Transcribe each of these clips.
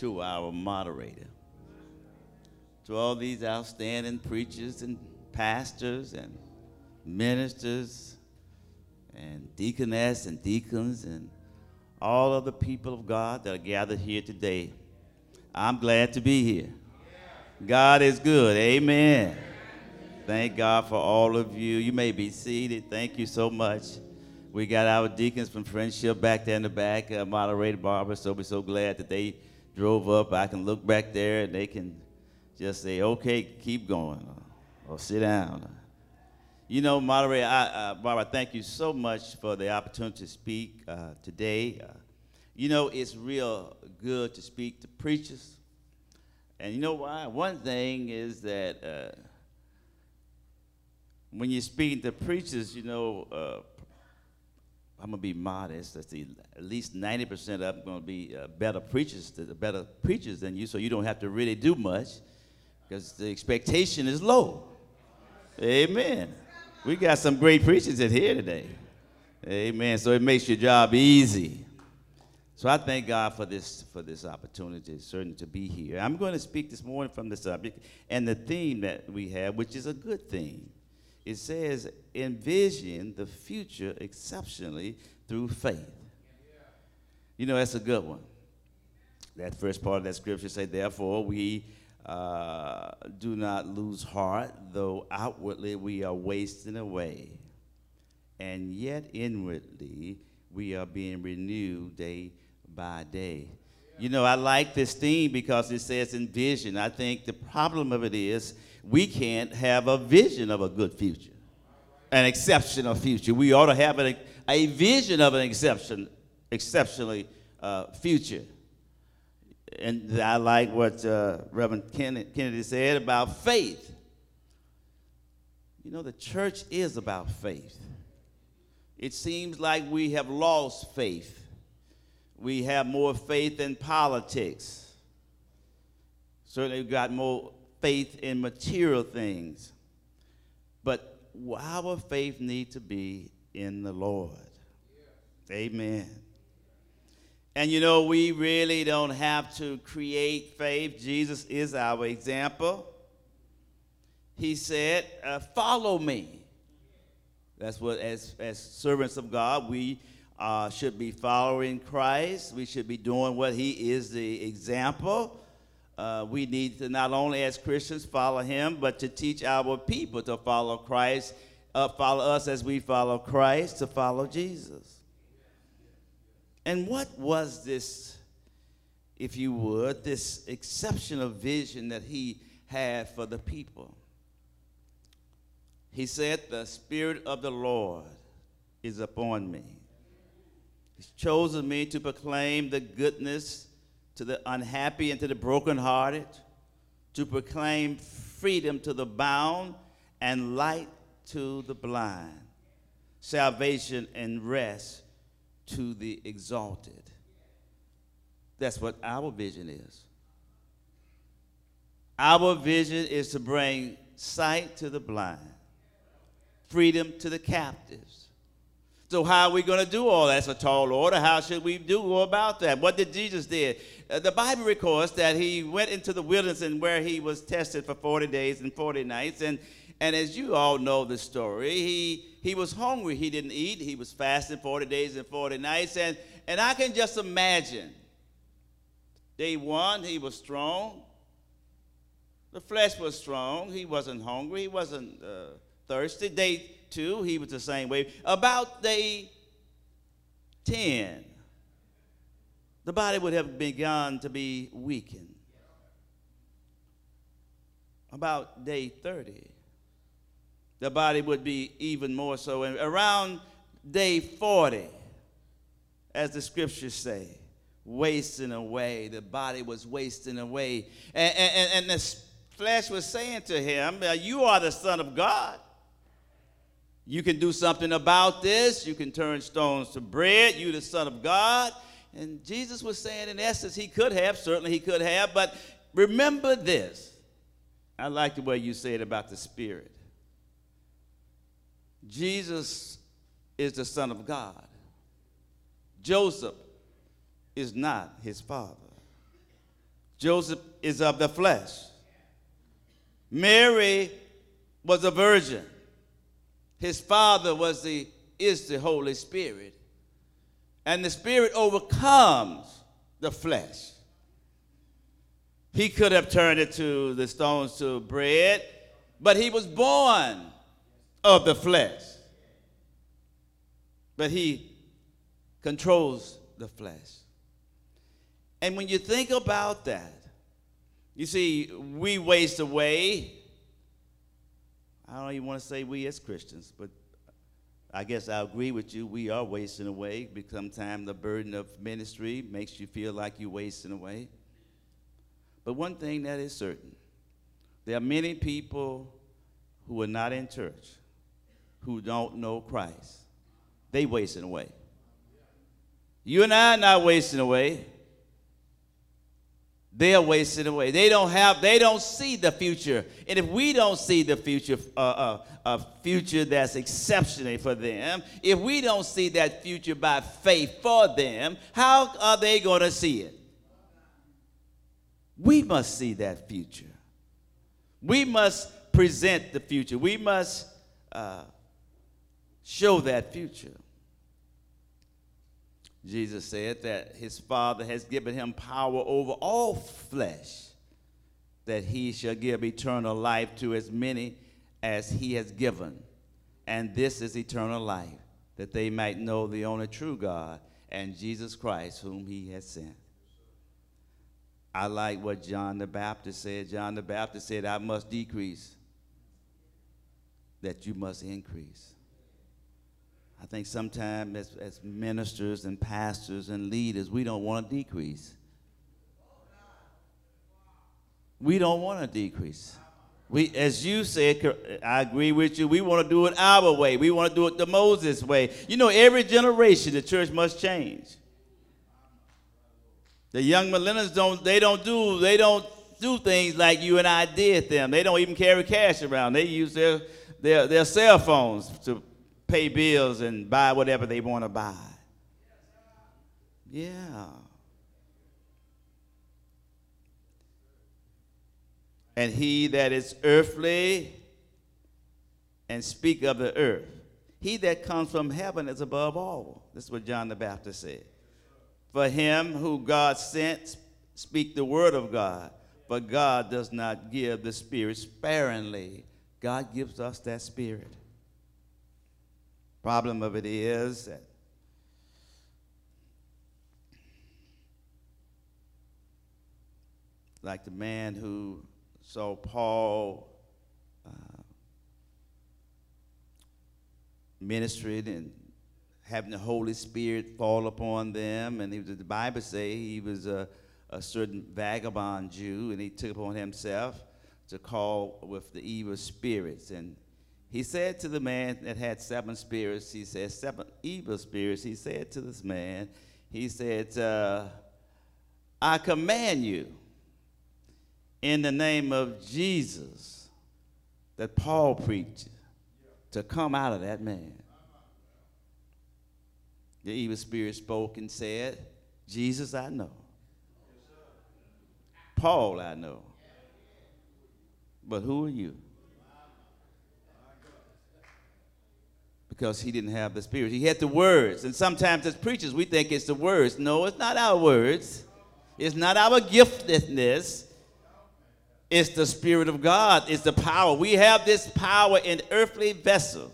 to our moderator, to all these outstanding preachers and pastors and ministers and deaconess and deacons and all of the people of God that are gathered here today. I'm glad to be here. God is good. Amen. Thank God for all of you. You may be seated. Thank you so much. We got our deacons from Friendship back there in the back, uh, moderator Barbara. So we're so glad that they drove up. I can look back there and they can just say, okay, keep going, or, or sit down. You know, moderator, I, uh, Barbara, thank you so much for the opportunity to speak uh, today. Uh, you know, it's real good to speak to preachers. And you know why? One thing is that uh, when you're speaking to preachers, you know, uh, I'm gonna be modest. Let's see, at least 90% of them gonna be uh, better preachers, better preachers than you, so you don't have to really do much because the expectation is low. Amen. We got some great preachers in here today. Amen. So it makes your job easy. So I thank God for this for this opportunity, certainly to be here. I'm going to speak this morning from the subject and the theme that we have, which is a good theme. It says, envision the future exceptionally through faith. You know, that's a good one. That first part of that scripture say, therefore, we uh, do not lose heart, though outwardly we are wasting away, and yet inwardly we are being renewed day by day. You know, I like this theme because it says envision. I think the problem of it is we can't have a vision of a good future, an exceptional future. We ought to have a, a vision of an exception, exceptionally uh, future. And I like what uh, Reverend Kennedy said about faith. You know, the church is about faith. It seems like we have lost faith we have more faith in politics. Certainly, we've got more faith in material things. But our faith need to be in the Lord. Amen. And you know, we really don't have to create faith. Jesus is our example. He said, uh, Follow me. That's what, as, as servants of God, we uh, should be following Christ. We should be doing what He is the example. Uh, we need to not only as Christians follow Him, but to teach our people to follow Christ, uh, follow us as we follow Christ, to follow Jesus. And what was this, if you would, this exceptional vision that He had for the people? He said, The Spirit of the Lord is upon me He's chosen me to proclaim the goodness to the unhappy and to the brokenhearted, to proclaim freedom to the bound and light to the blind, salvation and rest to the exalted. That's what our vision is. Our vision is to bring sight to the blind, freedom to the captives, so how are we going to do all that? That's a tall order. How should we do about that? What did Jesus did? Uh, the Bible records that he went into the wilderness and where he was tested for 40 days and 40 nights. And, and as you all know the story, he, he was hungry. He didn't eat. He was fasting 40 days and 40 nights. And, and I can just imagine. Day one, he was strong. The flesh was strong. He wasn't hungry. He wasn't uh, thirsty. Day 2, he was the same way. About day 10, the body would have begun to be weakened. About day 30, the body would be even more so. And around day 40, as the scriptures say, wasting away. The body was wasting away. And, and, and the flesh was saying to him, You are the Son of God. You can do something about this. You can turn stones to bread. You, the Son of God. And Jesus was saying, in essence, he could have, certainly he could have, but remember this. I like the way you say it about the Spirit. Jesus is the Son of God. Joseph is not his father. Joseph is of the flesh. Mary was a virgin. His father was the is the Holy Spirit. And the Spirit overcomes the flesh. He could have turned it to the stones to bread, but he was born of the flesh. But he controls the flesh. And when you think about that, you see, we waste away. I don't even want to say we as Christians, but I guess I agree with you. We are wasting away. Sometimes the burden of ministry makes you feel like you're wasting away. But one thing that is certain there are many people who are not in church who don't know Christ. They wasting away. You and I are not wasting away. They are wasting away. They don't have. They don't see the future. And if we don't see the future, uh, uh, a future that's exceptional for them, if we don't see that future by faith for them, how are they going to see it? We must see that future. We must present the future. We must uh, show that future. Jesus said that his Father has given him power over all flesh, that he shall give eternal life to as many as he has given. And this is eternal life, that they might know the only true God and Jesus Christ, whom he has sent. I like what John the Baptist said. John the Baptist said, I must decrease, that you must increase. I think sometimes as, as ministers and pastors and leaders, we don't want to decrease. We don't want to decrease. We, as you said, I agree with you. We want to do it our way. We want to do it the Moses way. You know, every generation, the church must change. The young millennials don't. They don't do. They don't do things like you and I did them. They don't even carry cash around. They use their their, their cell phones to pay bills and buy whatever they want to buy. Yeah. And he that is earthly and speak of the earth. He that comes from heaven is above all. This is what John the Baptist said. For him who God sent, speak the word of God. But God does not give the Spirit sparingly. God gives us that Spirit. Problem of it is that like the man who saw Paul uh, ministering and having the Holy Spirit fall upon them, and he was, the Bible say he was a, a certain vagabond Jew, and he took upon himself to call with the evil spirits. And he said to the man that had seven spirits, he said, seven evil spirits, he said to this man, he said, uh, I command you in the name of Jesus that Paul preached to come out of that man. The evil spirit spoke and said, Jesus I know. Paul I know. But who are you? Because he didn't have the spirit. He had the words. And sometimes as preachers, we think it's the words. No, it's not our words. It's not our giftedness. It's the Spirit of God. It's the power. We have this power in earthly vessel.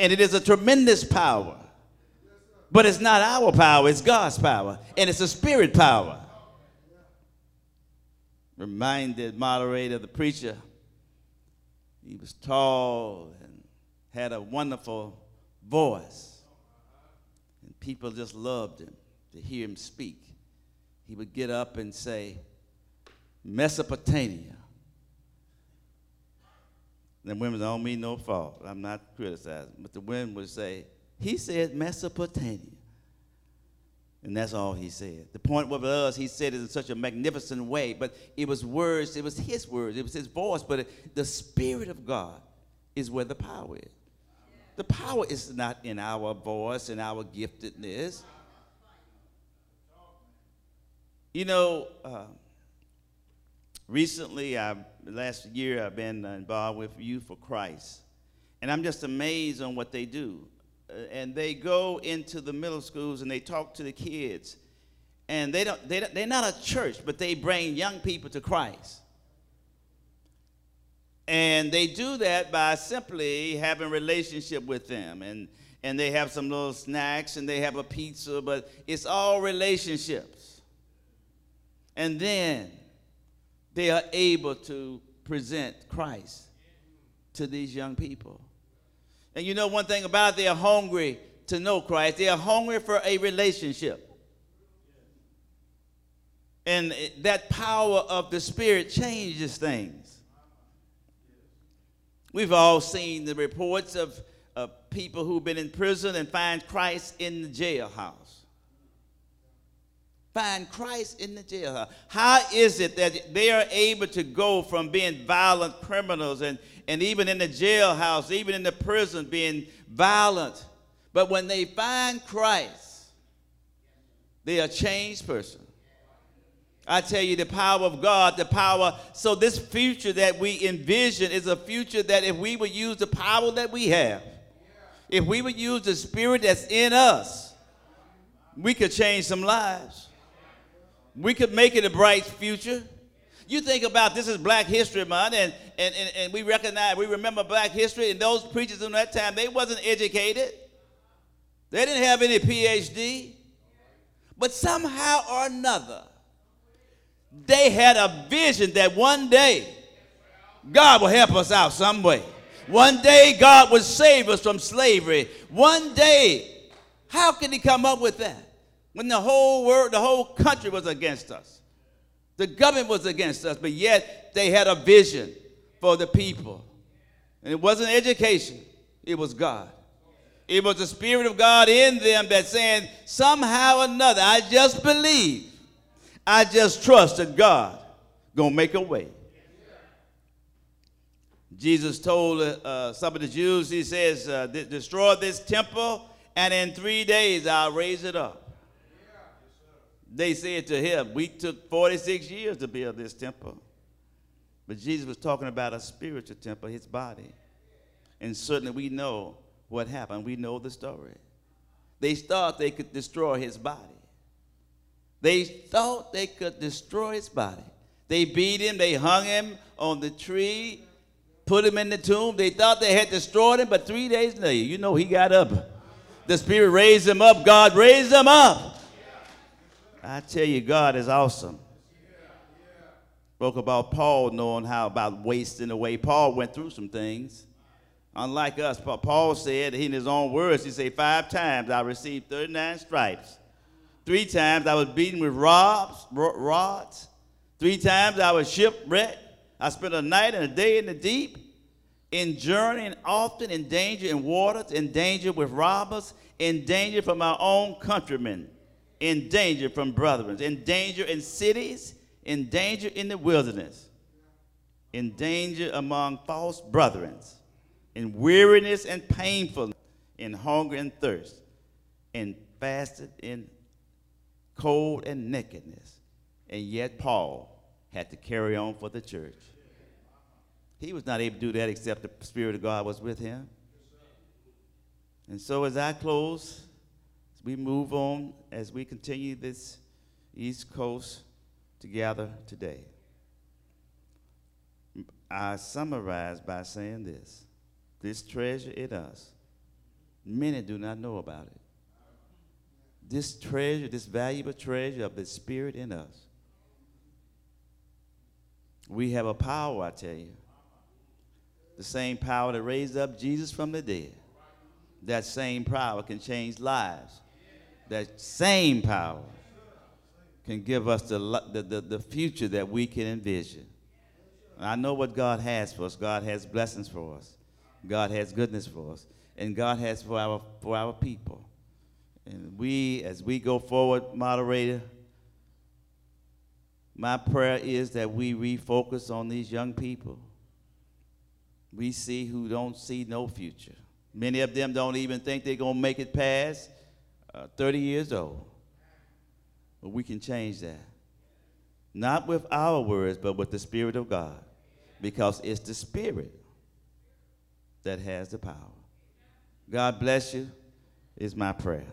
And it is a tremendous power. But it's not our power, it's God's power. And it's a spirit power. Reminded moderator, the preacher, he was tall and had a wonderful voice. And people just loved him to hear him speak. He would get up and say, Mesopotamia. The women don't mean no fault. I'm not criticizing. But the women would say, he said Mesopotamia. And that's all he said. The point with us, he said it in such a magnificent way, but it was words, it was his words, it was his voice, but it, the Spirit of God is where the power is. The power is not in our voice and our giftedness. You know, uh, recently, I, last year, I've been involved with Youth for Christ. And I'm just amazed on what they do. Uh, and they go into the middle schools and they talk to the kids. And they don't, they don't, they're not a church, but they bring young people to Christ. And they do that by simply having relationship with them. And, and they have some little snacks and they have a pizza, but it's all relationships. And then they are able to present Christ to these young people. And you know one thing about it, they're hungry to know Christ. They are hungry for a relationship. And that power of the Spirit changes things. We've all seen the reports of, of people who've been in prison and find Christ in the jailhouse. Find Christ in the jailhouse. How is it that they are able to go from being violent criminals and, and even in the jailhouse, even in the prison, being violent. But when they find Christ, they are a changed person. I tell you, the power of God, the power. So, this future that we envision is a future that if we would use the power that we have, if we would use the spirit that's in us, we could change some lives. We could make it a bright future. You think about this is Black History Month, and, and, and, and we recognize, we remember Black history, and those preachers in that time, they wasn't educated. They didn't have any PhD. But somehow or another, they had a vision that one day God will help us out some way. One day God will save us from slavery. One day, how could he come up with that? When the whole world, the whole country was against us. The government was against us, but yet they had a vision for the people. And it wasn't education, it was God. It was the Spirit of God in them that saying, somehow or another, I just believe, I just trust that God gonna make a way. Jesus told uh, some of the Jews, he says, uh, destroy this temple, and in three days I'll raise it up. They said to him, We took 46 years to build this temple. But Jesus was talking about a spiritual temple, his body. And certainly we know what happened. We know the story. They thought they could destroy his body. They thought they could destroy his body. They beat him, they hung him on the tree, put him in the tomb. They thought they had destroyed him, but three days later, you know, he got up. The Spirit raised him up. God raised him up. I tell you, God is awesome. Spoke about Paul knowing how about wasting away. Paul went through some things. Unlike us, Paul said in his own words, he said, Five times I received 39 stripes. Three times I was beaten with rods, rods. Three times I was shipwrecked. I spent a night and a day in the deep, in journeying often in danger in waters, in danger with robbers, in danger from our own countrymen in danger from brethren, in danger in cities, in danger in the wilderness, in danger among false brethren, in weariness and painfulness, in hunger and thirst, in fasted, in cold and nakedness. And yet Paul had to carry on for the church. He was not able to do that except the Spirit of God was with him. And so as I close, as we move on, as we continue this East Coast together today, I summarize by saying this this treasure in us, many do not know about it. This treasure, this valuable treasure of the Spirit in us, we have a power, I tell you. The same power that raised up Jesus from the dead. That same power can change lives that same power can give us the, the, the, the future that we can envision. And I know what God has for us. God has blessings for us. God has goodness for us. And God has for our, for our people. And we, as we go forward, moderator, my prayer is that we refocus on these young people. We see who don't see no future. Many of them don't even think they're going to make it past uh, 30 years old. But we can change that. Not with our words, but with the Spirit of God. Because it's the Spirit that has the power. God bless you, is my prayer.